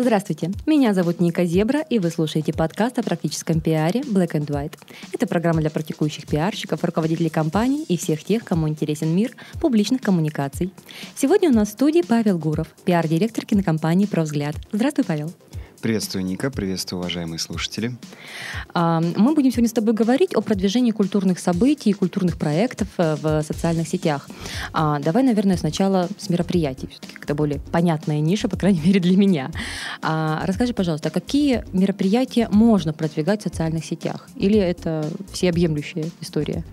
Здравствуйте, меня зовут Ника Зебра, и вы слушаете подкаст о практическом пиаре Black and White. Это программа для практикующих пиарщиков, руководителей компаний и всех тех, кому интересен мир публичных коммуникаций. Сегодня у нас в студии Павел Гуров, пиар-директор кинокомпании «Провзгляд». Здравствуй, Павел. Приветствую, Ника. Приветствую, уважаемые слушатели. А, мы будем сегодня с тобой говорить о продвижении культурных событий и культурных проектов э, в социальных сетях. А, давай, наверное, сначала с мероприятий. Все-таки это более понятная ниша, по крайней мере, для меня. А, расскажи, пожалуйста, какие мероприятия можно продвигать в социальных сетях? Или это всеобъемлющая история?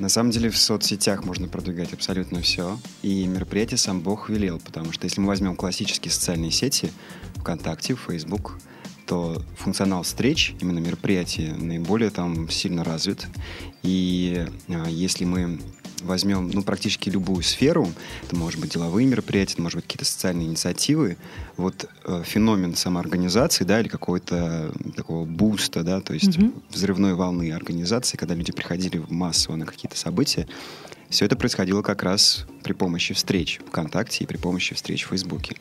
На самом деле в соцсетях можно продвигать абсолютно все. И мероприятие сам Бог велел, потому что если мы возьмем классические социальные сети, ВКонтакте, Facebook, то функционал встреч, именно мероприятий, наиболее там сильно развит. И а, если мы возьмем ну, практически любую сферу, это может быть деловые мероприятия, это может быть какие-то социальные инициативы, вот э, феномен самоорганизации, да, или какого-то такого буста, да, то есть mm-hmm. взрывной волны организации, когда люди приходили массово на какие-то события, все это происходило как раз при помощи встреч ВКонтакте и при помощи встреч в Фейсбуке.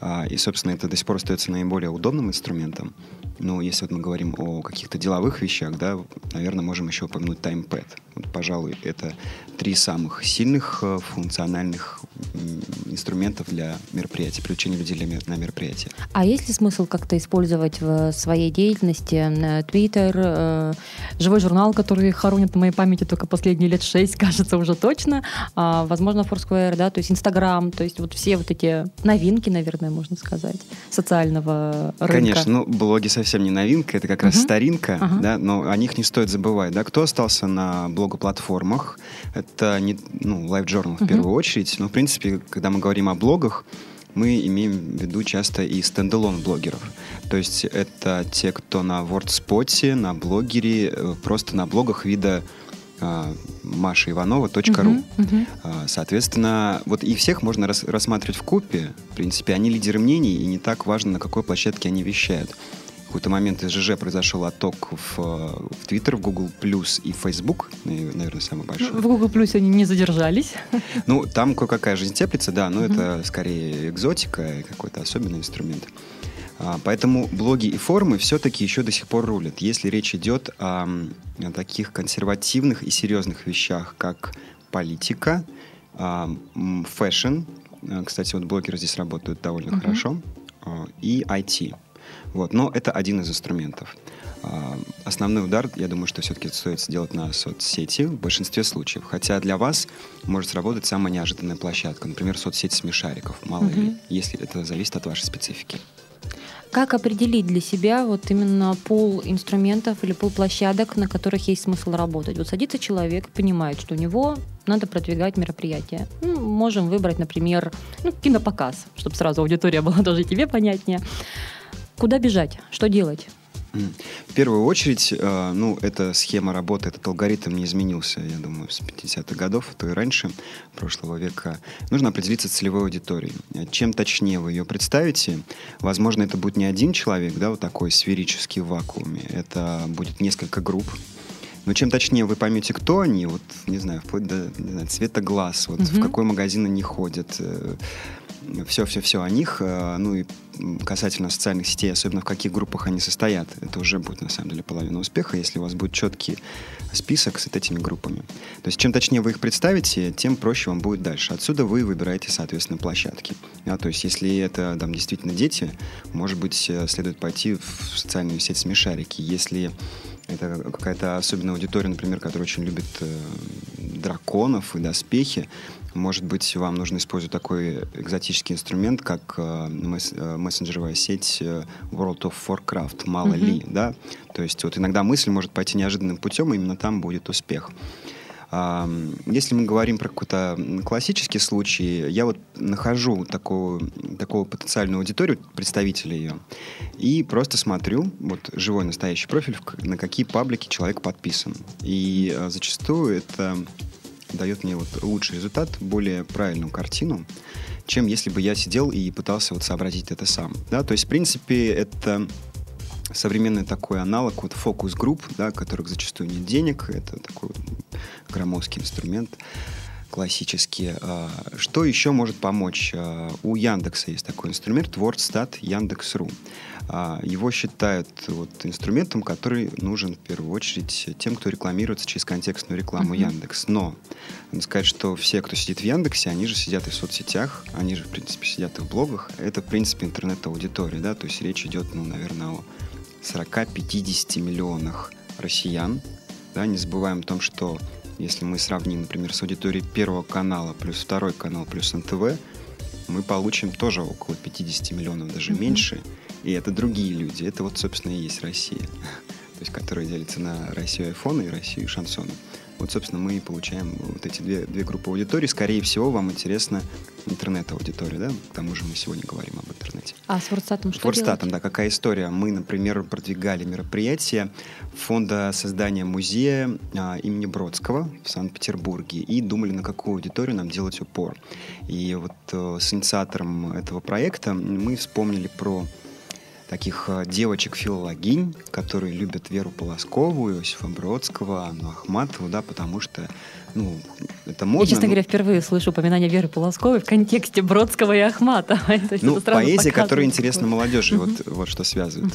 А, и, собственно, это до сих пор остается наиболее удобным инструментом. Но если вот мы говорим о каких-то деловых вещах, да, наверное, можем еще упомянуть TimePad. Вот, пожалуй, это три самых сильных э, функциональных инструментов для мероприятий, привлечения людей на мероприятия. А есть ли смысл как-то использовать в своей деятельности Twitter, э, живой журнал, который хоронит на моей памяти только последние лет шесть, кажется, уже точно, а, возможно, Foursquare, да, то есть Instagram, то есть вот все вот эти новинки, наверное, можно сказать, социального рынка. Конечно, ну, блоги совсем совсем не новинка, это как раз uh-huh. старинка, uh-huh. да, но о них не стоит забывать. Да? Кто остался на блогоплатформах? Это не, ну, Live Journal uh-huh. в первую очередь, но, в принципе, когда мы говорим о блогах, мы имеем в виду часто и стендалон блогеров. То есть это те, кто на WordSpot, на блогере, э, просто на блогах вида а, Маша Иванова .ру. Uh-huh, uh-huh. Соответственно, вот и всех можно рас- рассматривать в купе. В принципе, они лидеры мнений, и не так важно, на какой площадке они вещают какой-то момент из ЖЖ произошел отток в, в Twitter, в Google Plus и в Facebook, наверное, самый большой. В Google Plus они не задержались. Ну, там кое-какая жизнь теплится, да, но это скорее экзотика, какой-то особенный инструмент. А, поэтому блоги и форумы все-таки еще до сих пор рулят. Если речь идет о, о таких консервативных и серьезных вещах, как политика, а, фэшн, а, кстати, вот блогеры здесь работают довольно uh-huh. хорошо, и IT. Вот. Но это один из инструментов. А, основной удар, я думаю, что все-таки стоит сделать на соцсети в большинстве случаев. Хотя для вас может сработать самая неожиданная площадка, например, соцсеть смешариков, мало угу. ли, если это зависит от вашей специфики. Как определить для себя вот именно пул инструментов или пул площадок, на которых есть смысл работать? Вот садится человек, понимает, что у него надо продвигать мероприятие. Ну, можем выбрать, например, ну, кинопоказ, чтобы сразу аудитория была даже тебе понятнее. Куда бежать? Что делать? В первую очередь, э, ну, эта схема работы, этот алгоритм не изменился, я думаю, с 50-х годов, то и раньше, прошлого века. Нужно определиться с целевой аудиторией. Чем точнее вы ее представите, возможно, это будет не один человек, да, вот такой сферический в вакууме, это будет несколько групп, но чем точнее вы поймете, кто они, вот, не знаю, вплоть до не знаю, цвета глаз, вот, угу. в какой магазин они ходят, все-все-все э, о них, э, ну и касательно социальных сетей, особенно в каких группах они состоят, это уже будет на самом деле половина успеха, если у вас будет четкий список с этими группами. То есть чем точнее вы их представите, тем проще вам будет дальше. Отсюда вы выбираете, соответственно, площадки. Да, то есть если это там действительно дети, может быть, э, следует пойти в социальную сеть смешарики. Если это какая-то особенная аудитория, например, которая очень любит э, драконов и доспехи, может быть, вам нужно использовать такой экзотический инструмент, как э, месс э, мессенджеровая сеть э, World of Warcraft, мало mm-hmm. ли, да? То есть вот иногда мысль может пойти неожиданным путем, и именно там будет успех. Если мы говорим про какой-то классический случай, я вот нахожу такую, такую потенциальную аудиторию, представителей ее, и просто смотрю, вот живой настоящий профиль, на какие паблики человек подписан. И зачастую это дает мне вот лучший результат, более правильную картину, чем если бы я сидел и пытался вот сообразить это сам. Да? То есть, в принципе, это современный такой аналог вот фокус-групп, да, которых зачастую нет денег, это такой громоздкий инструмент классические. А, что еще может помочь? А, у Яндекса есть такой инструмент WordStat Яндекс.ру. А, его считают вот инструментом, который нужен в первую очередь тем, кто рекламируется через контекстную рекламу uh-huh. Яндекс. Но надо сказать, что все, кто сидит в Яндексе, они же сидят и в соцсетях, они же, в принципе, сидят и в блогах. Это, в принципе, интернет-аудитория, да, то есть речь идет, ну, наверное, о 40-50 миллионах россиян. Да, не забываем о том, что если мы сравним, например, с аудиторией первого канала плюс второй канал плюс НТВ, мы получим тоже около 50 миллионов, даже mm-hmm. меньше. И это другие люди. Это вот, собственно, и есть Россия. То есть, которая делится на Россию айфона и Россию шансона. Вот, собственно, мы получаем вот эти две, две группы аудитории. Скорее всего, вам интересна интернет-аудитория, да? К тому же мы сегодня говорим об интернете. А с Форстатом что Форстатом, да, какая история? Мы, например, продвигали мероприятие фонда создания музея а, имени Бродского в Санкт-Петербурге и думали, на какую аудиторию нам делать упор. И вот э, с инициатором этого проекта мы вспомнили про таких э, девочек-филологинь, которые любят Веру Полоскову, Иосифа Бродского, Анну Ахматову, да, потому что ну, это модно. Я, честно но... говоря, впервые слышу упоминание Веры Полосковой в контексте Бродского и Ахматова. ну, поэзия, которая интересна молодежи, вот, вот что связывает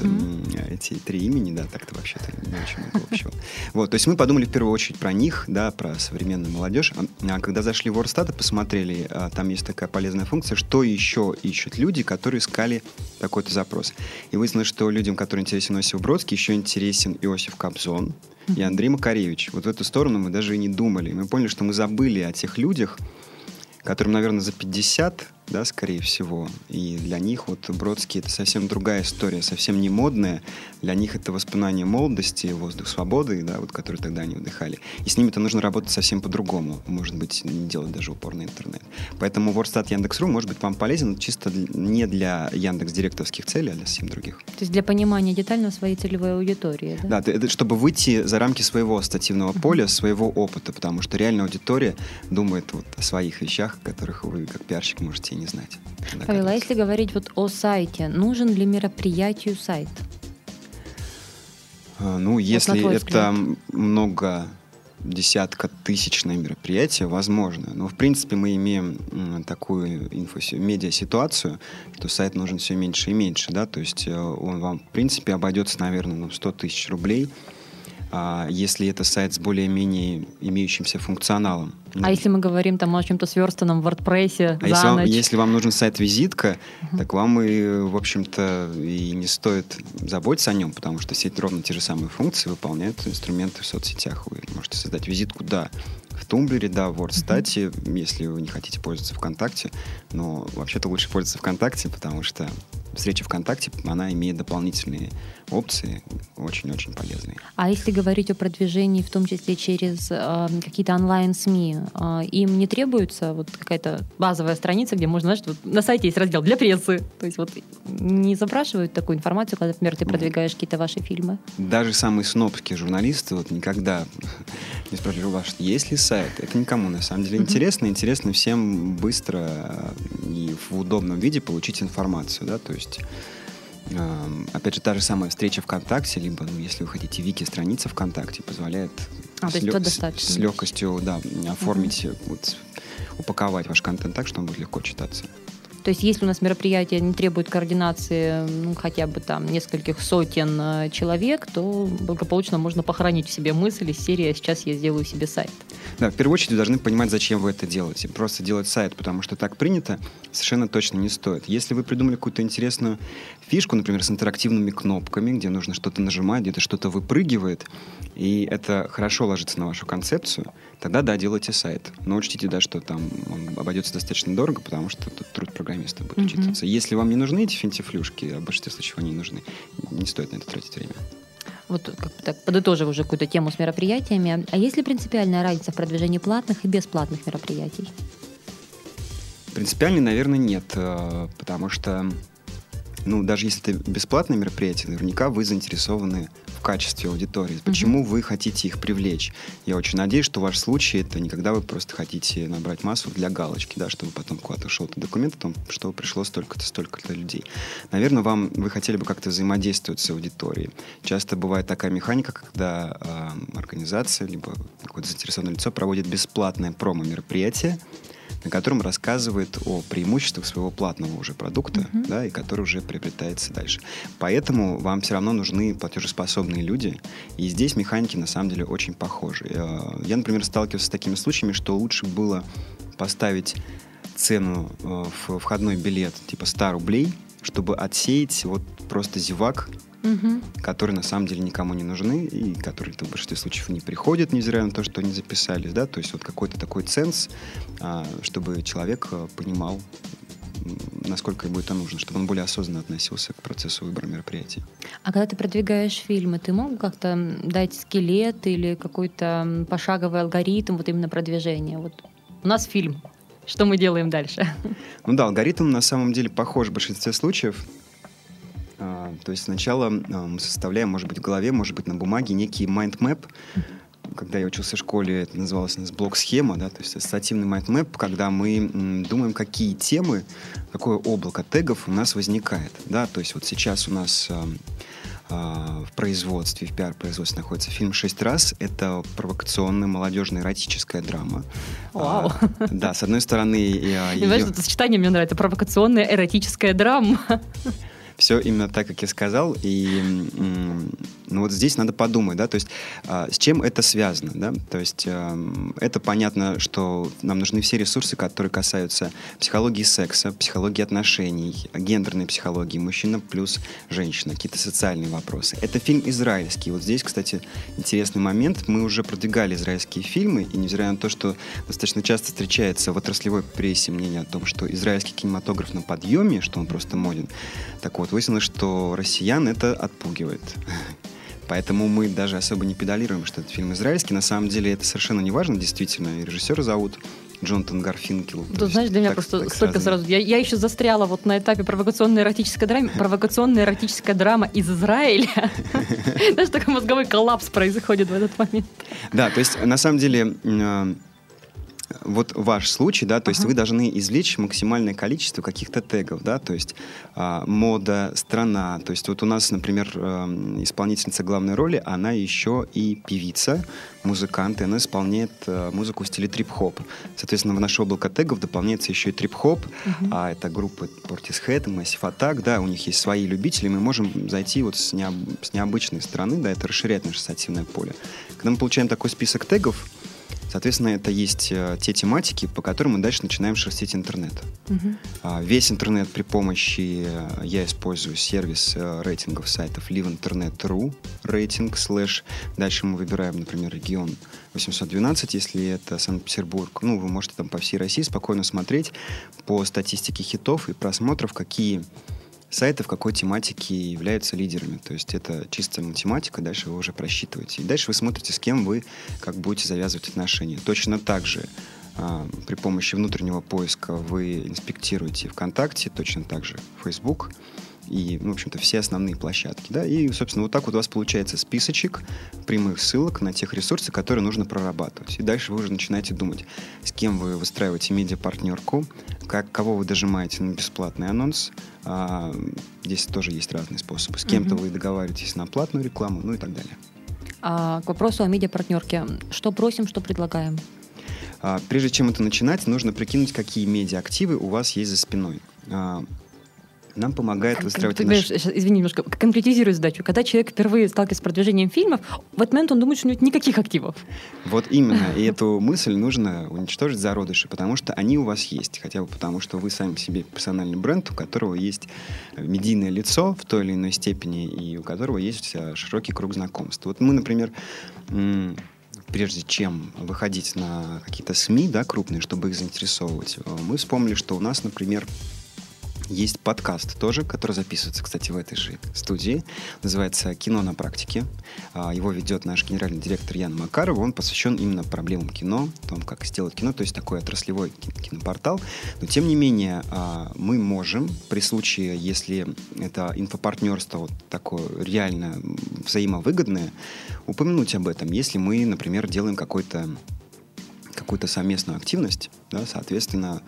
эти три имени, да, так-то вообще-то не очень много общего. Вот, то есть мы подумали в первую очередь про них, да, про современную молодежь. А когда зашли в и посмотрели, а, там есть такая полезная функция, что еще ищут люди, которые искали такой-то запрос. И выяснилось, что людям, которым интересен Иосиф Бродский, еще интересен Иосиф Кобзон, и Андрей Макаревич. Вот в эту сторону мы даже и не думали. Мы поняли, что мы забыли о тех людях, которым, наверное, за 50, да, скорее всего. И для них вот Бродский это совсем другая история, совсем не модная. Для них это воспоминание молодости, воздух свободы, да, вот, который тогда они вдыхали. И с ними-то нужно работать совсем по-другому. Может быть, не делать даже упор на интернет. Поэтому Ворстат Яндекс.ру может быть вам полезен чисто не для Яндекс директорских целей, а для совсем других. То есть для понимания детально своей целевой аудитории, да? Да, это чтобы выйти за рамки своего стативного поля, своего опыта, потому что реальная аудитория думает вот о своих вещах, о которых вы, как пиарщик, можете и не знать. Павел, а если говорить вот о сайте, нужен ли мероприятию сайт? А, ну, если вот это много десятка тысячное мероприятие, возможно. Но, в принципе, мы имеем такую инфо медиа-ситуацию, что сайт нужен все меньше и меньше, да, то есть э, он вам, в принципе, обойдется, наверное, ну, 100 тысяч рублей – если это сайт с более-менее имеющимся функционалом. А если мы говорим там о чем-то сверстанном в WordPress а если вам, если вам нужен сайт-визитка, uh-huh. так вам и, в общем-то, и не стоит заботиться о нем, потому что все ровно те же самые функции выполняют инструменты в соцсетях. Вы можете создать визитку, да, в Тумблере, да, в WordStat, uh-huh. если вы не хотите пользоваться ВКонтакте, но вообще-то лучше пользоваться ВКонтакте, потому что встреча ВКонтакте, она имеет дополнительные опции, очень-очень полезные. А если говорить о продвижении, в том числе через э, какие-то онлайн-СМИ, э, им не требуется вот какая-то базовая страница, где можно, знаешь, вот на сайте есть раздел для прессы. То есть вот не запрашивают такую информацию, когда, например, ты продвигаешь какие-то ваши фильмы? Даже самые снобские журналисты вот никогда не спрашивают, ваш есть ли сайт? Это никому на самом деле интересно. Интересно всем быстро и в удобном виде получить информацию, да, то есть опять же, та же самая встреча ВКонтакте, либо, ну, если вы хотите, вики-страница ВКонтакте позволяет а, с, лё- с, легкостью да, оформить, uh-huh. вот, упаковать ваш контент так, что он будет легко читаться. То есть если у нас мероприятие не требует координации ну, хотя бы там нескольких сотен э, человек, то благополучно можно похоронить в себе мысли из серии «А «сейчас я сделаю себе сайт». Да, в первую очередь вы должны понимать, зачем вы это делаете. Просто делать сайт, потому что так принято, совершенно точно не стоит. Если вы придумали какую-то интересную фишку, например, с интерактивными кнопками, где нужно что-то нажимать, где-то что-то выпрыгивает, и это хорошо ложится на вашу концепцию, тогда да, делайте сайт. Но учтите, да, что там он обойдется достаточно дорого, потому что тут труд программиста будет mm-hmm. учитываться. Если вам не нужны эти финтифлюшки, а в большинстве случаев они не нужны, не стоит на это тратить время. Вот так подытожив уже какую-то тему с мероприятиями, а есть ли принципиальная разница в продвижении платных и бесплатных мероприятий? Принципиально, наверное, нет, э, потому что ну, даже если это бесплатное мероприятие, наверняка вы заинтересованы в качестве аудитории. Почему mm-hmm. вы хотите их привлечь? Я очень надеюсь, что ваш случай это не когда вы просто хотите набрать массу для галочки, да, чтобы потом куда-то шел документ о том, что пришло столько-то, столько-то людей. Наверное, вам вы хотели бы как-то взаимодействовать с аудиторией. Часто бывает такая механика, когда э, организация либо какое-то заинтересованное лицо проводит бесплатное промо-мероприятие, на котором рассказывает о преимуществах своего платного уже продукта, uh-huh. да, и который уже приобретается дальше. Поэтому вам все равно нужны платежеспособные люди, и здесь механики на самом деле очень похожи. Э, я, например, сталкивался с такими случаями, что лучше было поставить цену э, в входной билет типа 100 рублей, чтобы отсеять вот просто зевак, угу. которые на самом деле никому не нужны и которые в большинстве случаев не приходят, невзирая на то, что они записались, да, то есть вот какой-то такой ценз, а, чтобы человек а, понимал, насколько ему это нужно, чтобы он более осознанно относился к процессу выбора мероприятий. А когда ты продвигаешь фильмы, ты мог как-то дать скелет или какой-то пошаговый алгоритм вот именно продвижения? Вот у нас фильм, что мы делаем дальше? Ну да, алгоритм на самом деле похож в большинстве случаев. А, то есть сначала а, мы составляем, может быть, в голове, может быть, на бумаге некий mind map. Когда я учился в школе, это называлось у нас блок-схема, да, то есть ассоциативный map, когда мы думаем, какие темы, какое облако тегов у нас возникает. Да, то есть вот сейчас у нас а, в производстве, в пиар-производстве находится фильм «Шесть раз». Это провокационная молодежная эротическая драма. Вау. А, да, с одной стороны... Я, ее... Знаешь, это сочетание мне нравится. Провокационная эротическая драма. Все именно так, как я сказал. И ну, вот здесь надо подумать, да, то есть а, с чем это связано, да, то есть а, это понятно, что нам нужны все ресурсы, которые касаются психологии секса, психологии отношений, гендерной психологии, мужчина плюс женщина, какие-то социальные вопросы. Это фильм израильский. Вот здесь, кстати, интересный момент. Мы уже продвигали израильские фильмы, и невзирая на то, что достаточно часто встречается в отраслевой прессе мнение о том, что израильский кинематограф на подъеме, что он просто моден, так вот, выяснилось, что россиян это отпугивает. Поэтому мы даже особо не педалируем, что этот фильм израильский. На самом деле это совершенно не важно, действительно. И режиссера зовут Джонатан Гарфинкел. Да, знаешь, для меня так, просто так столько сразу. Я, я еще застряла вот на этапе провокационной эротической драмы. Провокационная эротическая драма из Израиля. Знаешь, такой мозговой коллапс происходит в этот момент. Да, то есть на самом деле э, вот ваш случай, да, то есть вы должны извлечь максимальное количество каких-то тегов, да, то есть а, мода, страна, то есть вот у нас, например, э, исполнительница главной роли, она еще и певица, музыкант, и она исполняет э, музыку в стиле трип-хоп. Соответственно, в наше облако тегов дополняется еще и трип-хоп, uh-huh. а это группы Portishead, Massive Attack, да, у них есть свои любители, мы можем зайти вот с, необ... с необычной стороны, да, это расширяет наше ассоциативное поле. Когда мы получаем такой список тегов, Соответственно, это есть э, те тематики, по которым мы дальше начинаем шерстить интернет. Угу. Весь интернет при помощи, э, я использую сервис э, рейтингов сайтов liveinternet.ru, рейтинг, слэш. Дальше мы выбираем, например, регион 812, если это Санкт-Петербург. Ну, вы можете там по всей России спокойно смотреть по статистике хитов и просмотров, какие сайты в какой тематике являются лидерами. То есть это чистая математика, дальше вы уже просчитываете. И дальше вы смотрите, с кем вы как будете завязывать отношения. Точно так же а, при помощи внутреннего поиска вы инспектируете ВКонтакте, точно так же Facebook и, ну, в общем-то, все основные площадки. Да? И, собственно, вот так вот у вас получается списочек прямых ссылок на тех ресурсы, которые нужно прорабатывать. И дальше вы уже начинаете думать, с кем вы выстраиваете медиапартнерку, как, кого вы дожимаете на бесплатный анонс. А, здесь тоже есть разные способы. С кем-то угу. вы договариваетесь на платную рекламу, ну и так далее. А, к вопросу о медиапартнерке. Что просим, что предлагаем? А, прежде чем это начинать, нужно прикинуть, какие медиа-активы у вас есть за спиной. А, нам помогает выстраивать... Ты извини, немножко конкретизирую задачу. Когда человек впервые сталкивается с продвижением фильмов, в этот момент он думает, что у него никаких активов. Вот именно. И эту мысль нужно уничтожить зародыши, потому что они у вас есть. Хотя бы потому, что вы сами себе персональный бренд, у которого есть медийное лицо в той или иной степени, и у которого есть широкий круг знакомств. Вот мы, например, прежде чем выходить на какие-то СМИ, да, крупные, чтобы их заинтересовывать, мы вспомнили, что у нас, например, Есть подкаст тоже, который записывается, кстати, в этой же студии. Называется «Кино на практике». А, его ведет наш генеральный директор Ян Макаров. Он посвящен именно проблемам кино, том, как сделать кино, то есть такой отраслевой кинопортал. Но, тем не менее, а, мы можем при случае, если это инфопартнерство вот такое реально взаимовыгодное, упомянуть об этом, если мы, например, делаем какой-то какую-то совместную активность, да, соответственно,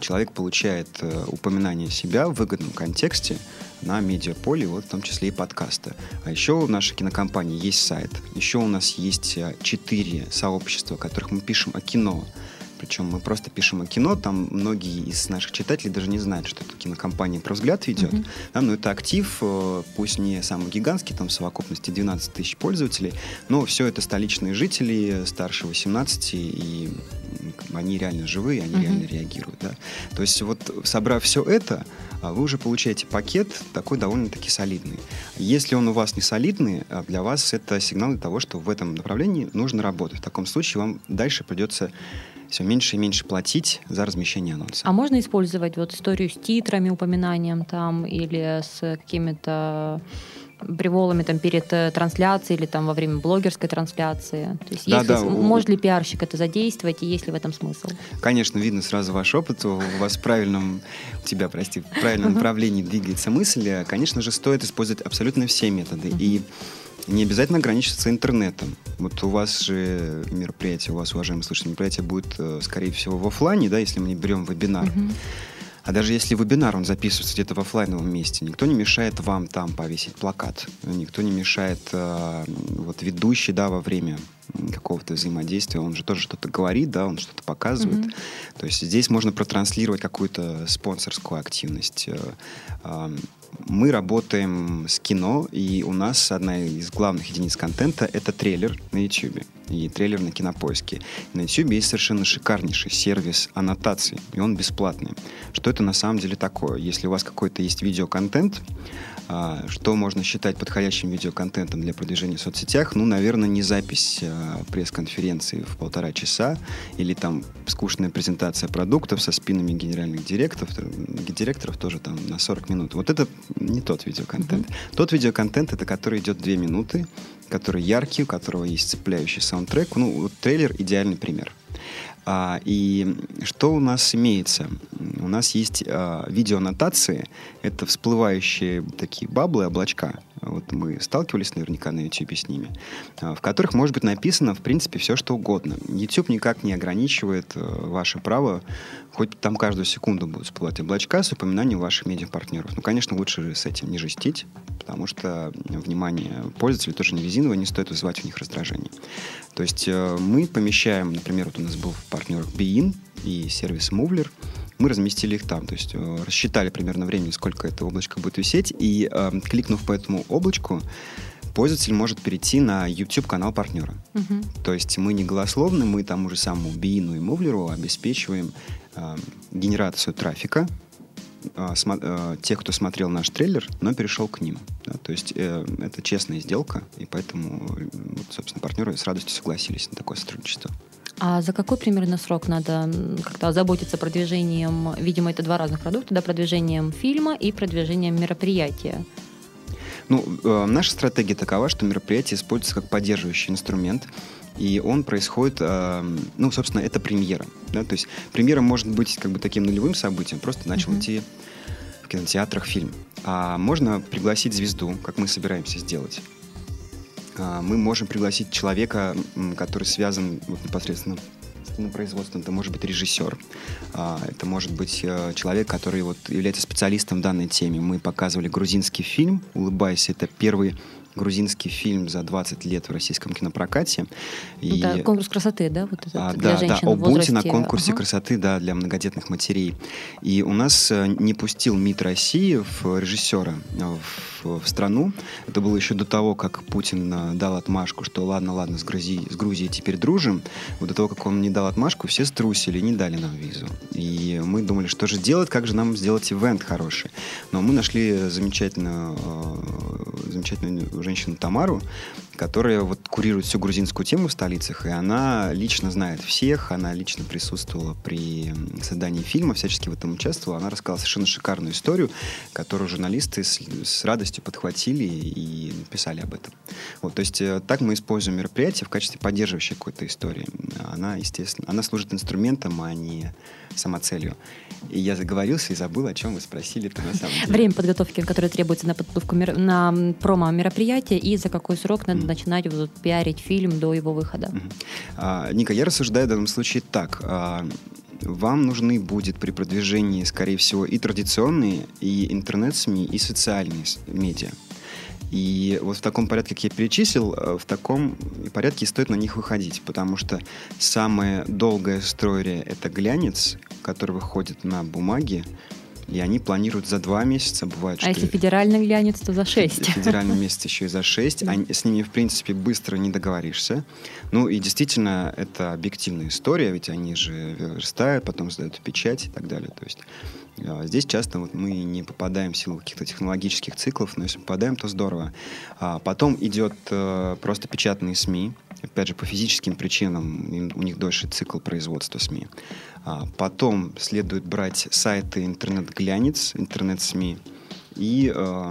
человек получает э, упоминание себя в выгодном контексте на медиаполе, вот в том числе и подкаста. А еще в нашей кинокомпании есть сайт, еще у нас есть э, четыре сообщества, в которых мы пишем о кино, причем мы просто пишем о кино, там многие из наших читателей даже не знают, что это кинокомпания «Про взгляд» ведет. Mm-hmm. Да, но это актив, э, пусть не самый гигантский, там в совокупности 12 тысяч пользователей, но все это столичные жители старше 18, и они реально живые, они mm-hmm. реально реагируют. Да? То есть вот собрав все это, а, вы уже получаете пакет такой довольно-таки солидный. Если он у вас не солидный, а для вас это сигнал того, что в этом направлении нужно работать. В таком случае вам дальше придется все меньше и меньше платить за размещение анонса. А можно использовать вот историю с титрами, упоминанием там или с какими-то приволами там перед э, трансляцией или там во время блогерской трансляции? То есть да, если, да, может ли пиарщик это задействовать и есть ли в этом смысл? Конечно, видно сразу ваш опыт, у вас в правильном, у тебя, прости, в правильном направлении двигается мысль. Конечно же, стоит использовать абсолютно все методы. И не обязательно ограничиться интернетом. Вот у вас же мероприятие, у вас, уважаемые слушатели, мероприятие будет, э, скорее всего, в офлайне, да, если мы не берем вебинар. Uh-huh. А даже если вебинар, он записывается где-то в офлайновом месте, никто не мешает вам там повесить плакат, никто не мешает э, вот ведущий, да, во время какого-то взаимодействия, он же тоже что-то говорит, да, он что-то показывает. Mm-hmm. То есть здесь можно протранслировать какую-то спонсорскую активность. Э, э, мы работаем с кино, и у нас одна из главных единиц контента — это трейлер на YouTube и трейлер на Кинопоиске. На YouTube есть совершенно шикарнейший сервис аннотаций, и он бесплатный. Что это на самом деле такое? Если у вас какой-то есть видеоконтент, что можно считать подходящим видеоконтентом для продвижения в соцсетях? Ну, наверное, не запись а, пресс-конференции в полтора часа или там скучная презентация продуктов со спинами генеральных директоров, директоров тоже там на 40 минут. Вот это не тот видеоконтент. Mm-hmm. Тот видеоконтент, это который идет 2 минуты, который яркий, у которого есть цепляющий саундтрек. Ну, вот трейлер идеальный пример. А, и что у нас имеется? У нас есть а, видеоаннотации. Это всплывающие такие баблы, облачка. Вот мы сталкивались наверняка на YouTube с ними, а, в которых может быть написано, в принципе, все, что угодно. YouTube никак не ограничивает а, ваше право, хоть там каждую секунду будут всплывать облачка с упоминанием ваших медиапартнеров. Ну, конечно, лучше с этим не жестить, потому что внимание пользователей тоже не резиновое, не стоит вызывать у них раздражение. То есть э, мы помещаем, например, вот у нас был в партнерах Bein и сервис Movler, мы разместили их там, то есть э, рассчитали примерно время, сколько это облачко будет висеть, и э, кликнув по этому облачку, пользователь может перейти на YouTube-канал партнера. Угу. То есть мы не голословны, мы там уже самому Биину и Мувлеру обеспечиваем э, генерацию трафика, э, смо- э, тех, кто смотрел наш трейлер, но перешел к ним. Да? То есть э, это честная сделка, и поэтому, э, вот, собственно, партнеры с радостью согласились на такое сотрудничество. А за какой примерно срок надо как-то озаботиться продвижением, видимо, это два разных продукта, да, продвижением фильма и продвижением мероприятия? Ну, э, наша стратегия такова, что мероприятие используется как поддерживающий инструмент, и он происходит, э, ну, собственно, это премьера. Да? То есть премьера может быть как бы таким нулевым событием, просто начал uh-huh. идти в кинотеатрах фильм. А можно пригласить звезду, как мы собираемся сделать. А, мы можем пригласить человека, который связан вот, непосредственно с кинопроизводством. Это может быть режиссер, а, это может быть э, человек, который вот является специалистом в данной теме. Мы показывали грузинский фильм «Улыбайся». Это первый грузинский фильм за 20 лет в российском кинопрокате. Ну и, да, конкурс красоты, да? Вот это, а, для да, женщин да, о Бунте на конкурсе ага. красоты, да, для многодетных матерей. И у нас э, не пустил МИД России в режиссера в, в страну. Это было еще до того, как Путин э, дал отмашку, что ладно, ладно, с Грузией, с Грузией теперь дружим. Вот до того, как он не дал отмашку, все струсили, не дали нам визу. И мы думали, что же делать, как же нам сделать ивент хороший. Но мы нашли замечательную, э, замечательную женщину Тамару, которая вот курирует всю грузинскую тему в столицах, и она лично знает всех, она лично присутствовала при создании фильма, всячески в этом участвовала. Она рассказала совершенно шикарную историю, которую журналисты с, с радостью подхватили и написали об этом. Вот, то есть э, так мы используем мероприятие в качестве поддерживающей какой-то истории. Она, естественно, она служит инструментом, а не самоцелью. И я заговорился и забыл, о чем вы спросили на самом деле. Время подготовки, которое требуется на подготовку на промо-мероприятие, и за какой срок надо mm. начинать вот, пиарить фильм до его выхода. Mm-hmm. А, Ника, я рассуждаю в данном случае так. А, вам нужны будет при продвижении, скорее всего, и традиционные, и интернет-СМИ, и социальные медиа. И вот в таком порядке, как я перечислил, э, в таком порядке стоит на них выходить, потому что самая долгая история — это глянец, который выходит на бумаге, и они планируют за два месяца, бывает, а что... А если федеральный глянец, то за шесть. Федеральный месяц еще и за шесть. Они, с ними, в принципе, быстро не договоришься. Ну и действительно, это объективная история, ведь они же верстают, потом сдают печать и так далее. То есть здесь часто вот мы не попадаем в силу каких-то технологических циклов, но если попадаем, то здорово. А потом идет э, просто печатные СМИ, опять же, по физическим причинам у них дольше цикл производства СМИ. А потом следует брать сайты интернет-глянец, интернет-СМИ. И э,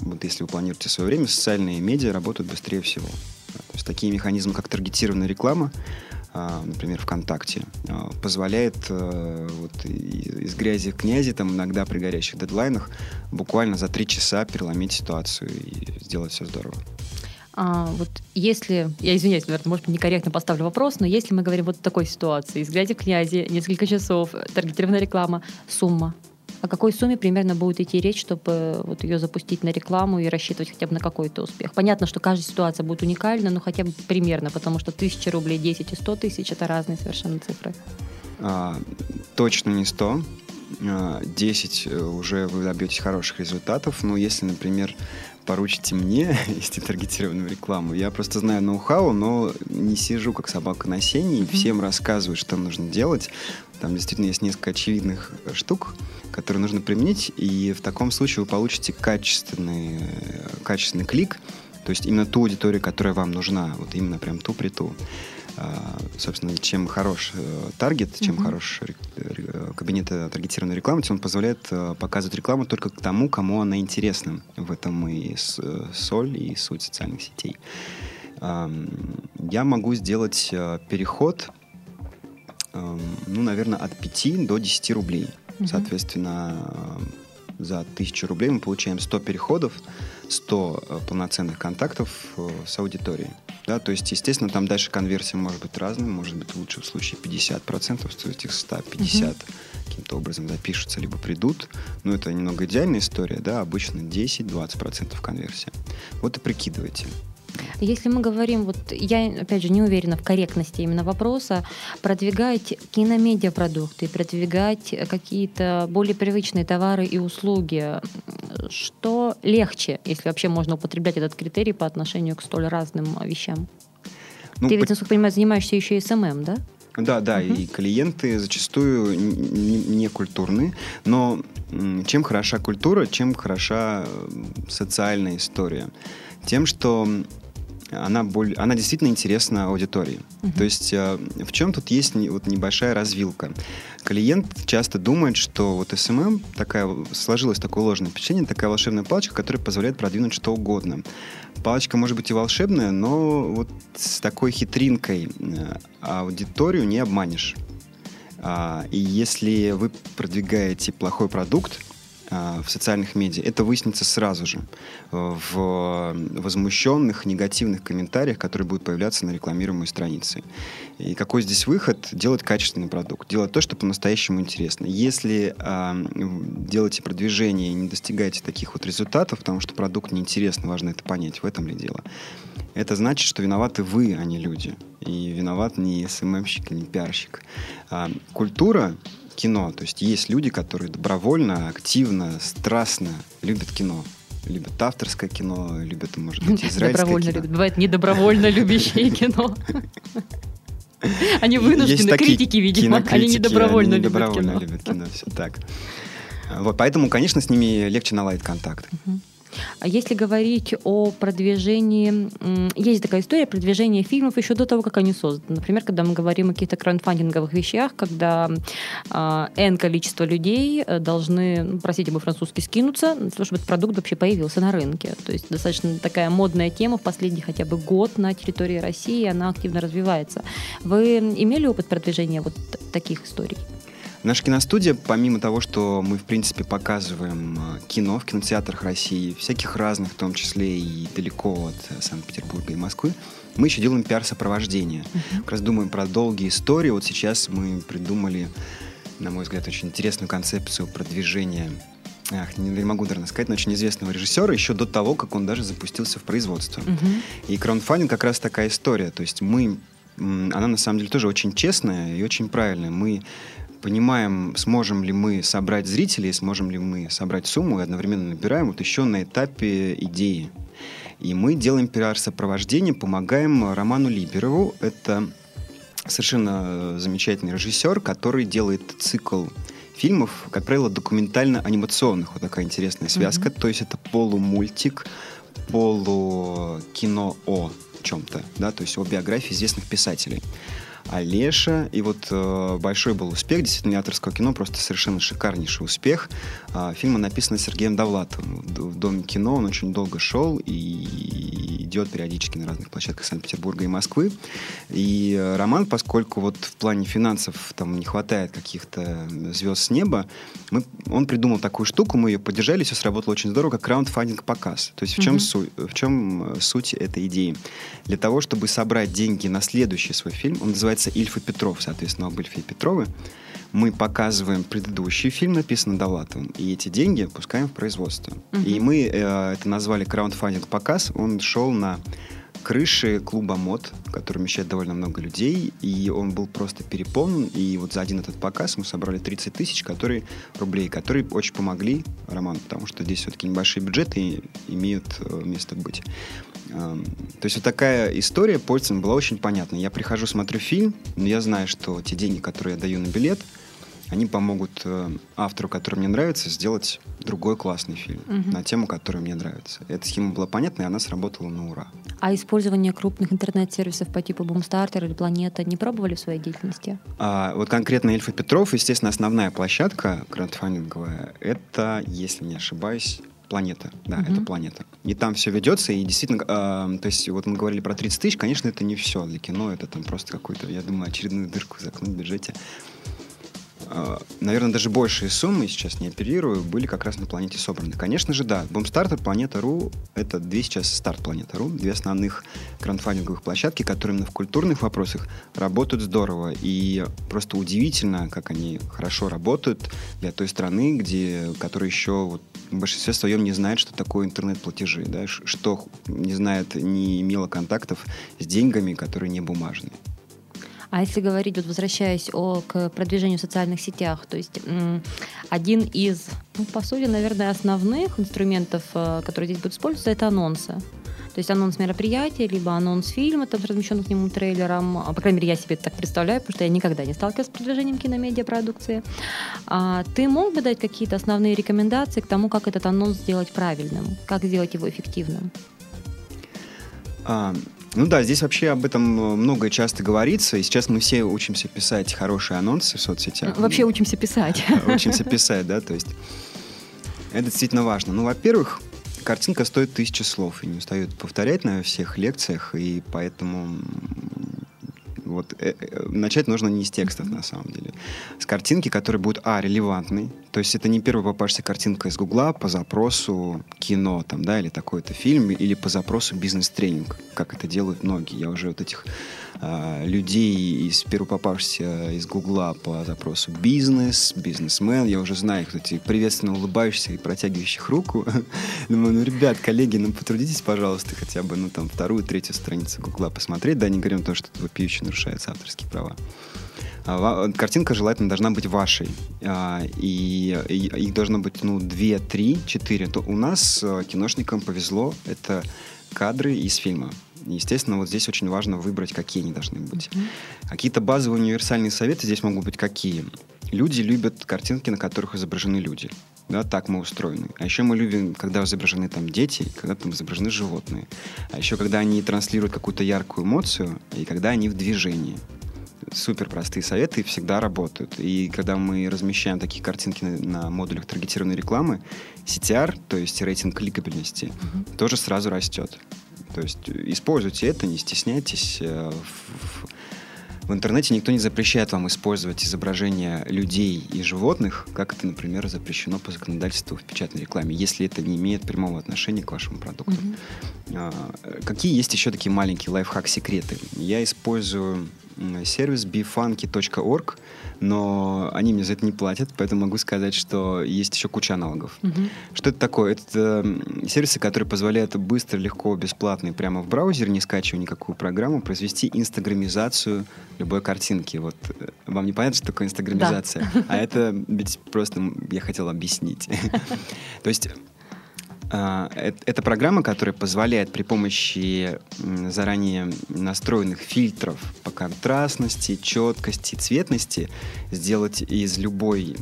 вот если вы планируете свое время, социальные медиа работают быстрее всего. То есть такие механизмы, как таргетированная реклама, а, например, ВКонтакте, а, позволяет э, вот, из грязи князи, там, иногда при горящих дедлайнах, буквально за три часа переломить ситуацию и сделать все здорово. А, вот если, я извиняюсь, наверное, может быть, некорректно поставлю вопрос, но если мы говорим вот в такой ситуации, из грязи князи, несколько часов, таргетированная реклама, сумма, о какой сумме примерно будет идти речь, чтобы вот ее запустить на рекламу и рассчитывать хотя бы на какой-то успех? Понятно, что каждая ситуация будет уникальна, но хотя бы примерно, потому что тысяча рублей, 10 и 100 тысяч – это разные совершенно цифры. А, точно не 100. 10 а, э, уже вы добьетесь хороших результатов. Но если, например, поручите мне вести таргетированную рекламу. Я просто знаю ноу-хау, но не сижу как собака на сене и всем рассказываю, что нужно делать. Там действительно есть несколько очевидных штук, которые нужно применить, и в таком случае вы получите качественный, качественный клик, то есть именно ту аудиторию, которая вам нужна, вот именно прям ту при ту. А, собственно, чем хорош э, таргет, чем mm-hmm. хорош э, кабинет таргетированной рекламы, тем он позволяет э, показывать рекламу только к тому, кому она интересна. В этом и соль, и суть социальных сетей. Я могу сделать переход, ну, наверное, от 5 до 10 рублей. Mm-hmm. Соответственно, за 1000 рублей мы получаем 100 переходов, 100 полноценных контактов с аудиторией. Да, то есть, естественно, там дальше конверсия может быть разной, может быть в лучшем случае 50%, с этих 150 угу. каким-то образом запишутся, либо придут. Но это немного идеальная история, да, обычно 10-20% конверсия. Вот и прикидывайте. Если мы говорим, вот я, опять же, не уверена в корректности именно вопроса, продвигать киномедиапродукты, продвигать какие-то более привычные товары и услуги, что легче, если вообще можно употреблять этот критерий по отношению к столь разным вещам? Ну, Ты ведь, насколько я понимаю, занимаешься еще и SMM, да? Да, да, uh-huh. и клиенты зачастую не, не культурные, но чем хороша культура, чем хороша социальная история? Тем, что она, боль, она действительно интересна аудитории. Uh-huh. То есть э, в чем тут есть вот небольшая развилка? Клиент часто думает, что вот SMM такая, сложилось такое ложное впечатление, такая волшебная палочка, которая позволяет продвинуть что угодно. Палочка может быть и волшебная, но вот с такой хитринкой э, аудиторию не обманешь. А, и если вы продвигаете плохой продукт, в социальных медиа, это выяснится сразу же в возмущенных, негативных комментариях, которые будут появляться на рекламируемой странице. И какой здесь выход? Делать качественный продукт, делать то, что по-настоящему интересно. Если э, делаете продвижение и не достигаете таких вот результатов, потому что продукт неинтересный, важно это понять, в этом ли дело, это значит, что виноваты вы, а не люди. И виноват не СММщик, не пиарщик. А, культура кино. То есть есть люди, которые добровольно, активно, страстно любят кино. Любят авторское кино, любят, может быть, израильское Добровольно кино. любят. Бывает недобровольно любящие кино. Они вынуждены, критики, видимо. Они недобровольно любят кино. любят кино, все так. Вот, поэтому, конечно, с ними легче наладить контакт. Если говорить о продвижении, есть такая история продвижения фильмов еще до того, как они созданы. Например, когда мы говорим о каких-то краундфандинговых вещах, когда N количество людей э, должны, ну, простите мой французский, скинуться того, чтобы этот продукт вообще появился на рынке. То есть достаточно такая модная тема в последний хотя бы год на территории России, она активно развивается. Вы имели опыт продвижения вот таких историй? Наша киностудия, помимо того, что мы, в принципе, показываем э, кино в кинотеатрах России, всяких разных, в том числе и далеко от э, Санкт-Петербурга и Москвы, мы еще делаем пиар-сопровождение. Uh-huh. Как раз думаем про долгие истории. Вот сейчас мы придумали, на мой взгляд, очень интересную концепцию продвижения ах, не, не могу, наверное, сказать, но очень известного режиссера еще до того, как он даже запустился в производство. Uh-huh. И краундфандинг как раз такая история. То есть мы, она на самом деле тоже очень честная и очень правильная. Мы понимаем, сможем ли мы собрать зрителей, сможем ли мы собрать сумму и одновременно набираем вот еще на этапе идеи. И мы делаем пиар-сопровождение, помогаем Роману Либерову. Это совершенно замечательный режиссер, который делает цикл фильмов, как правило, документально-анимационных. Вот такая интересная связка. Mm-hmm. То есть это полумультик, полукино о чем-то, да, то есть о биографии известных писателей. Олеша. И вот э, большой был успех, действительно, авторского кино, просто совершенно шикарнейший успех. Э, фильм написан Сергеем Довлатовым. В Доме кино он очень долго шел и идет периодически на разных площадках Санкт-Петербурга и Москвы. И э, роман, поскольку вот в плане финансов там не хватает каких-то звезд с неба, мы, он придумал такую штуку, мы ее поддержали, все сработало очень здорово, как краундфандинг-показ. То есть в чем, mm-hmm. су- в чем э, суть этой идеи? Для того, чтобы собрать деньги на следующий свой фильм, он называется «Ильф и Петров», соответственно, об Ильфе и Петрове, мы показываем предыдущий фильм, написанный Довлатовым, и эти деньги пускаем в производство. Uh-huh. И мы э, это назвали краундфандинг показ. Он шел на крыше клуба МОД, который вмещает довольно много людей, и он был просто переполнен, и вот за один этот показ мы собрали 30 тысяч которые, рублей, которые очень помогли Роману, потому что здесь все-таки небольшие бюджеты имеют э, место быть. Эм, то есть вот такая история пользователям была очень понятна. Я прихожу, смотрю фильм, но я знаю, что те деньги, которые я даю на билет – они помогут э, автору, который мне нравится, сделать другой классный фильм угу. на тему, которая мне нравится. Эта схема была понятна, и она сработала на ура. А использование крупных интернет-сервисов по типу Boomstarter или Планета не пробовали в своей деятельности? А, вот конкретно Эльфа Петров, естественно, основная площадка краундфандинговая, это, если не ошибаюсь, планета, да, uh-huh. это планета. И там все ведется, и действительно, э, то есть вот мы говорили про 30 тысяч, конечно, это не все для кино, это там просто какой-то, я думаю, очередную дырку закнуть в бюджете. А, наверное, даже большие суммы, сейчас не оперирую, были как раз на планете собраны. Конечно же, да. Бомстартер, Планета.ру — это две сейчас старт Планета.ру, две основных краундфандинговых площадки, которые именно в культурных вопросах работают здорово. И просто удивительно, как они хорошо работают для той страны, где, которая еще вот, в большинстве своем не знает, что такое интернет-платежи, да, что не знает, не имела контактов с деньгами, которые не бумажные. А если говорить, вот возвращаясь о, к продвижению в социальных сетях, то есть один из, ну, по сути, наверное, основных инструментов, э, которые здесь будут использоваться, это анонсы. То есть анонс мероприятия, либо анонс фильма там, с размещенным к нему трейлером. А, по крайней мере, я себе это так представляю, потому что я никогда не сталкивалась с продвижением киномедиапродукции. А, ты мог бы дать какие-то основные рекомендации к тому, как этот анонс сделать правильным, как сделать его эффективным? А, ну да, здесь вообще об этом э, много часто говорится, и сейчас мы все учимся писать хорошие анонсы в соцсетях. Вообще учимся писать. Учимся писать, да, то есть это действительно важно. Ну, во-первых, картинка стоит тысячи слов, и не устают повторять на всех лекциях, и поэтому вот э, э, начать нужно не с текстов, на самом деле. С картинки, которая будет, а, релевантной. То есть это не первая попавшаяся картинка из Гугла по запросу кино, там, да, или такой-то фильм, или по запросу бизнес-тренинг, как это делают многие. Я уже вот этих а, людей из первого попавшихся из Гугла по запросу бизнес, бизнесмен, я уже знаю их, эти приветственно улыбающихся и протягивающих руку. Думаю, ну, ребят, коллеги, ну, потрудитесь, пожалуйста, хотя бы, ну, там, вторую, третью страницу Гугла посмотреть, да, не говорим том, что вопиюще нарушаются авторские права. А, картинка желательно должна быть вашей. А, и, их должно быть, ну, две, три, четыре. То у нас э, киношникам повезло. Это кадры из фильма. Естественно, вот здесь очень важно выбрать, какие они должны быть. Mm-hmm. Какие-то базовые универсальные советы здесь могут быть какие? Люди любят картинки, на которых изображены люди. Да, так мы устроены. А еще мы любим, когда изображены там дети, когда там изображены животные. А еще когда они транслируют какую-то яркую эмоцию, и когда они в движении супер простые советы всегда работают. И когда мы размещаем такие картинки на, на модулях таргетированной рекламы, CTR, то есть рейтинг кликабельности, mm-hmm. тоже сразу растет. То есть используйте это, не стесняйтесь. Э, в, в интернете никто не запрещает вам использовать изображения людей и животных, как это, например, запрещено по законодательству в печатной рекламе, если это не имеет прямого отношения к вашему продукту. Mm-hmm. Какие есть еще такие маленькие лайфхак-секреты? Я использую сервис befunky.org, но они мне за это не платят, поэтому могу сказать, что есть еще куча аналогов. Угу. Что это такое? Это сервисы, которые позволяют быстро, легко, бесплатно и прямо в браузере, не скачивая никакую программу, произвести инстаграмизацию любой картинки. Вот э, вам не понятно, что такое инстаграмизация? Да. А это ведь просто я хотел объяснить. То есть это программа, которая позволяет при помощи заранее настроенных фильтров по контрастности, четкости, цветности сделать из любой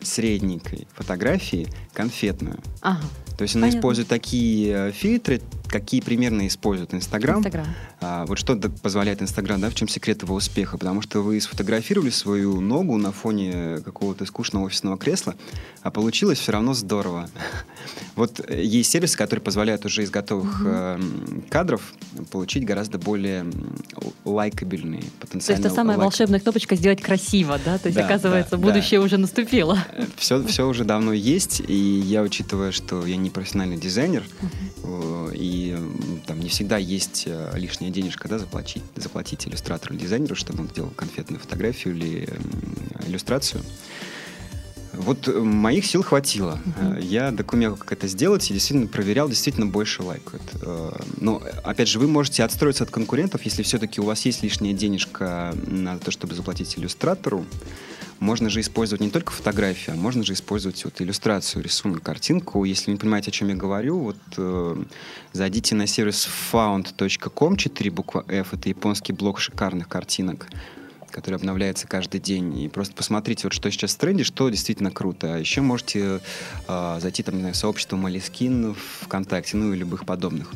средненькой фотографии конфетную. Ага. То есть она Понятно. использует такие э, фильтры, какие примерно использует Инстаграм. Инстаграм. А, вот что позволяет Инстаграм, да, в чем секрет его успеха? Потому что вы сфотографировали свою ногу на фоне какого-то скучного офисного кресла, а получилось все равно здорово. Вот есть сервисы, которые позволяют уже из готовых угу. э, кадров получить гораздо более лайкабельные, потенциально То есть та самая лайк... волшебная кнопочка «сделать красиво», да? То есть, да, оказывается, да, будущее да. уже наступило. Все, все уже давно есть, и я, учитывая, что я не профессиональный дизайнер, и там не всегда есть э, лишняя денежка, да, заплатить, заплатить иллюстратору дизайнеру, чтобы он сделал конфетную фотографию или иллюстрацию. Вот э, моих сил хватило. Uh-huh. Я документ, как это сделать, и действительно проверял, действительно больше лайкают. Но, опять же, вы можете отстроиться от конкурентов, если все-таки у вас есть лишняя денежка на то, чтобы заплатить иллюстратору. Можно же использовать не только фотографии, а можно же использовать вот иллюстрацию, рисунок, картинку. Если не понимаете, о чем я говорю, вот э, зайдите на сервис found.com, 4 буква F, это японский блок шикарных картинок который обновляется каждый день. И просто посмотрите, вот что сейчас в тренде, что действительно круто. А еще можете э, зайти там, не знаю, в сообщество Малискин ВКонтакте, ну и любых подобных.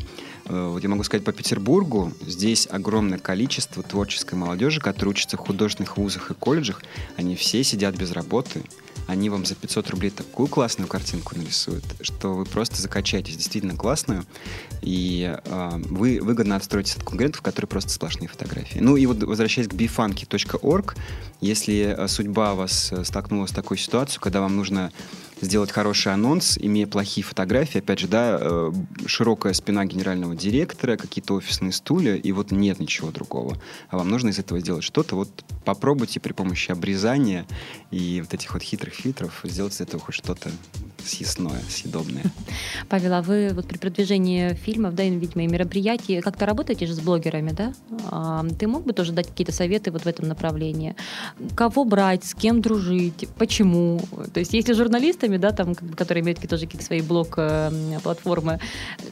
Э, вот я могу сказать, по Петербургу здесь огромное количество творческой молодежи, которая учится в художественных вузах и колледжах. Они все сидят без работы. Они вам за 500 рублей такую классную картинку нарисуют, что вы просто закачаетесь действительно классную, и э, вы выгодно отстроитесь от конкурентов, которые просто сплошные фотографии. Ну и вот возвращаясь к bifunky.org, если э, судьба вас э, столкнула с такой ситуацией, когда вам нужно сделать хороший анонс, имея плохие фотографии. Опять же, да, э, широкая спина генерального директора, какие-то офисные стулья, и вот нет ничего другого. А вам нужно из этого сделать что-то. Вот попробуйте при помощи обрезания и вот этих вот хитрых фильтров сделать из этого хоть что-то съестное, съедобное. Павел, а вы вот при продвижении фильмов, да, видимо, и мероприятий как-то работаете же с блогерами, да? А, ты мог бы тоже дать какие-то советы вот в этом направлении? Кого брать, с кем дружить, почему? То есть если журналистами, да, там, которые имеют тоже какие-то свои блог-платформы,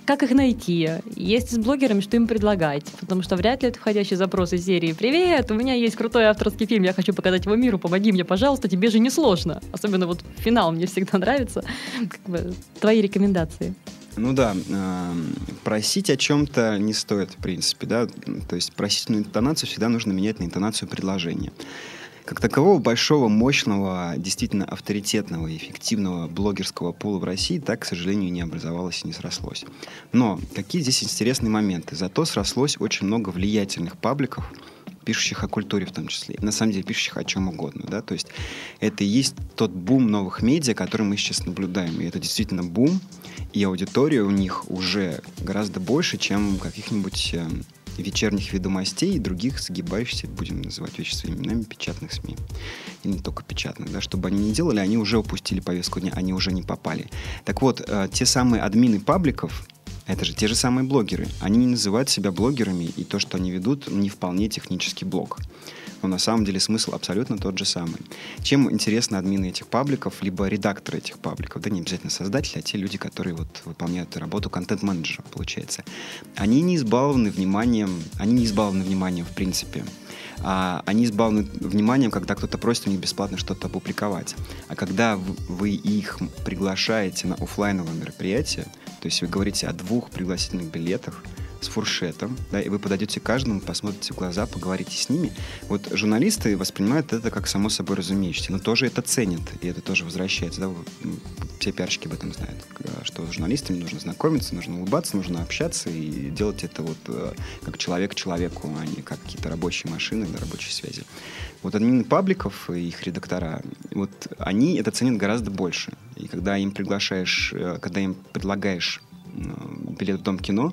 как их найти? Если с блогерами, что им предлагать? Потому что вряд ли это входящий запрос из серии «Привет, у меня есть крутой авторский фильм, я хочу показать его миру, помоги мне, пожалуйста, тебе же не сложно». Особенно вот финал мне всегда нравится как бы, твои рекомендации. Ну да, э, просить о чем-то не стоит, в принципе, да, то есть просительную интонацию всегда нужно менять на интонацию предложения. Как такового большого, мощного, действительно авторитетного и эффективного блогерского пула в России так, к сожалению, не образовалось и не срослось. Но какие здесь интересные моменты? Зато срослось очень много влиятельных пабликов, пишущих о культуре в том числе, на самом деле пишущих о чем угодно, да, то есть это и есть тот бум новых медиа, который мы сейчас наблюдаем, и это действительно бум, и аудитория у них уже гораздо больше, чем каких-нибудь э, вечерних ведомостей и других сгибающихся, будем называть вещи своими именами, печатных СМИ. И не только печатных, да, чтобы они не делали, они уже упустили повестку дня, они уже не попали. Так вот, э, те самые админы пабликов, это же те же самые блогеры. Они не называют себя блогерами, и то, что они ведут, не вполне технический блог. Но на самом деле смысл абсолютно тот же самый. Чем интересны админы этих пабликов, либо редакторы этих пабликов, да не обязательно создатели, а те люди, которые вот выполняют работу контент-менеджера, получается. Они не избалованы вниманием, они не избалованы вниманием в принципе а, они избавлены вниманием, когда кто-то просит у них бесплатно что-то опубликовать. А когда вы их приглашаете на офлайновое мероприятие, то есть вы говорите о двух пригласительных билетах, с фуршетом, да, и вы подойдете к каждому, посмотрите в глаза, поговорите с ними. Вот журналисты воспринимают это как само собой разумеющееся, но тоже это ценят, и это тоже возвращается, да, все пиарщики об этом знают, что с журналистами нужно знакомиться, нужно улыбаться, нужно общаться и делать это вот э, как человек человеку, а не как какие-то рабочие машины или рабочие связи. Вот админы пабликов и их редактора, вот они это ценят гораздо больше. И когда им приглашаешь, э, когда им предлагаешь билет в Дом кино,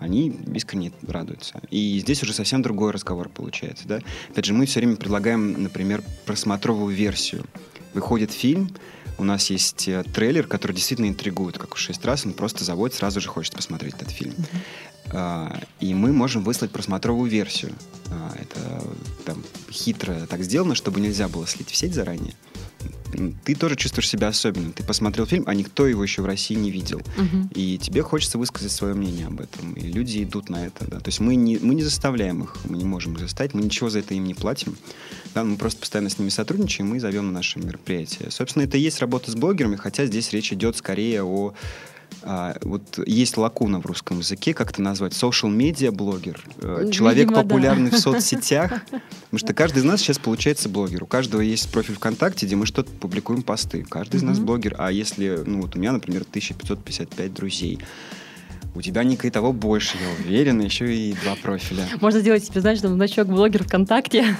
они искренне радуются. И здесь уже совсем другой разговор получается. Да? Опять же, мы все время предлагаем, например, просмотровую версию. Выходит фильм, у нас есть э, трейлер, который действительно интригует, как уж шесть раз, он просто заводит, сразу же хочет посмотреть этот фильм. Uh, и мы можем выслать просмотровую версию. Uh, это там, хитро так сделано, чтобы нельзя было слить в сеть заранее ты тоже чувствуешь себя особенным. Ты посмотрел фильм, а никто его еще в России не видел. Угу. И тебе хочется высказать свое мнение об этом. И люди идут на это. Да. То есть мы не, мы не заставляем их, мы не можем их заставить, мы ничего за это им не платим. Да, мы просто постоянно с ними сотрудничаем и зовем на наши мероприятия. Собственно, это и есть работа с блогерами, хотя здесь речь идет скорее о а, вот есть лакуна в русском языке, как это назвать, social media блогер, э, человек Видимо, популярный да. в соцсетях, потому что каждый из нас сейчас получается блогер. У каждого есть профиль ВКонтакте, где мы что-то публикуем посты. Каждый из нас блогер. А если, ну вот у меня, например, 1555 друзей, у тебя, Ника, и того больше, я уверен, еще и два профиля. Можно сделать себе, знаешь, там, значок блогер ВКонтакте.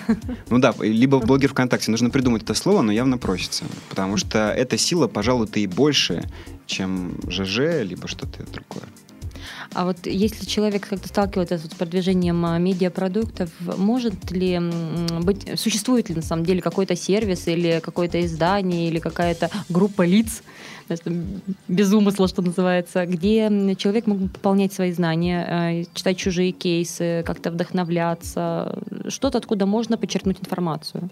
Ну да, либо в блогер ВКонтакте. Нужно придумать это слово, но явно просится. Потому что эта сила, пожалуй-то и больше, чем ЖЖ, либо что-то другое. А вот если человек как-то сталкивается с продвижением а, медиапродуктов, может ли быть, существует ли на самом деле какой-то сервис или какое-то издание или какая-то группа лиц, без умысла, что называется, где человек мог бы пополнять свои знания, а, читать чужие кейсы, как-то вдохновляться, что-то, откуда можно подчеркнуть информацию?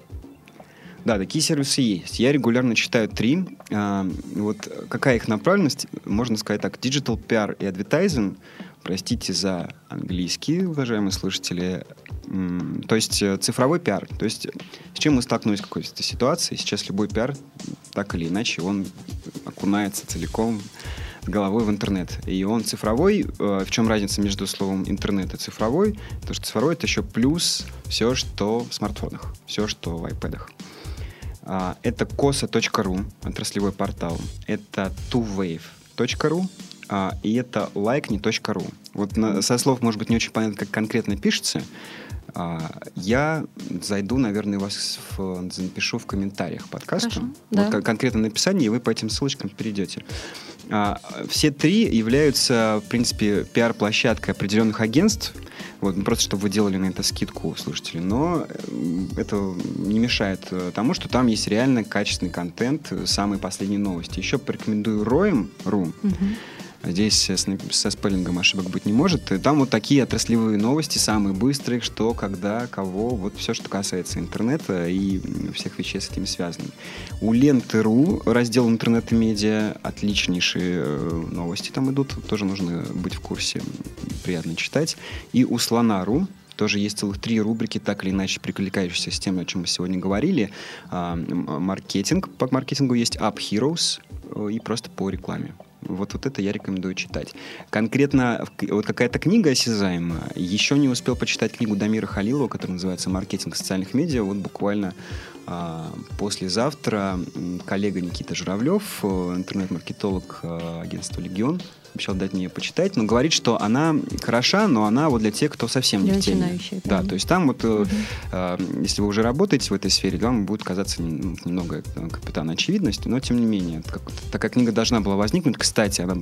Да, такие сервисы есть. Я регулярно читаю три. А, вот какая их направленность? Можно сказать так, Digital PR и Advertising, простите за английский, уважаемые слушатели, то есть э, цифровой пиар. То есть с чем мы столкнулись в какой-то ситуации, сейчас любой пиар, так или иначе, он окунается целиком головой в интернет. И он цифровой. Э, в чем разница между словом интернет и цифровой? То, что цифровой — это еще плюс все, что в смартфонах, все, что в iPad. А, это kosa.ru, отраслевой портал. Это tuwave.ru а, и это likeme.ru. Вот со слов, может быть, не очень понятно, как конкретно пишется. А, я зайду, наверное, вас в, запишу в комментариях подкаста. Хорошо, вот да. конкретно написание, и вы по этим ссылочкам перейдете. А, все три являются, в принципе, пиар-площадкой определенных агентств, вот, ну, просто чтобы вы делали на это скидку, слушатели. Но э, это не мешает э, тому, что там есть реально качественный контент, э, самые последние новости. Еще порекомендую Роем.ру. Угу. Здесь со спеллингом ошибок быть не может. И там вот такие отраслевые новости, самые быстрые, что, когда, кого, вот все, что касается интернета и всех вещей с этим связанных. У Ленты.ру раздел интернет и медиа, отличнейшие э, новости там идут, тоже нужно быть в курсе, приятно читать. И у Слона.ру тоже есть целых три рубрики, так или иначе прикликающиеся с тем, о чем мы сегодня говорили. А, маркетинг, по маркетингу есть App Heroes э, и просто по рекламе. Вот, вот это я рекомендую читать. Конкретно вот какая-то книга осязаемая. Еще не успел почитать книгу Дамира Халилова, которая называется «Маркетинг социальных медиа». Вот буквально а, послезавтра коллега Никита Журавлев, э, интернет-маркетолог э, агентства «Легион», обещал дать мне почитать, но говорит, что она хороша, но она вот для тех, кто совсем для не в теме. Да, то есть там вот, угу. э, если вы уже работаете в этой сфере, вам будет казаться ну, немного э, капитан очевидности, но тем не менее, как, такая книга должна была возникнуть. Кстати, она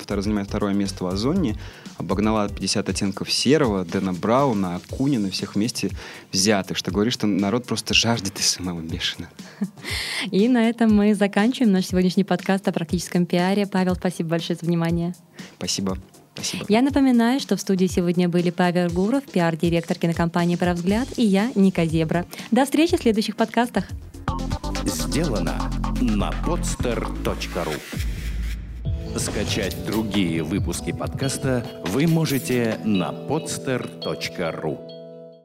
второе, занимает второе место в Озоне, обогнала 50 оттенков серого, Дэна Брауна, Акунина, всех вместе взятых, что говорит, что народ просто жаждет SMM бешено. И на этом мы заканчиваем наш сегодняшний подкаст о практическом пиаре. Павел, спасибо большое за внимание. Спасибо. Спасибо. Я напоминаю, что в студии сегодня были Павел Гуров, пиар-директор кинокомпании «Правзгляд» и я, Ника Зебра. До встречи в следующих подкастах. Сделано на podster.ru Скачать другие выпуски подкаста вы можете на podster.ru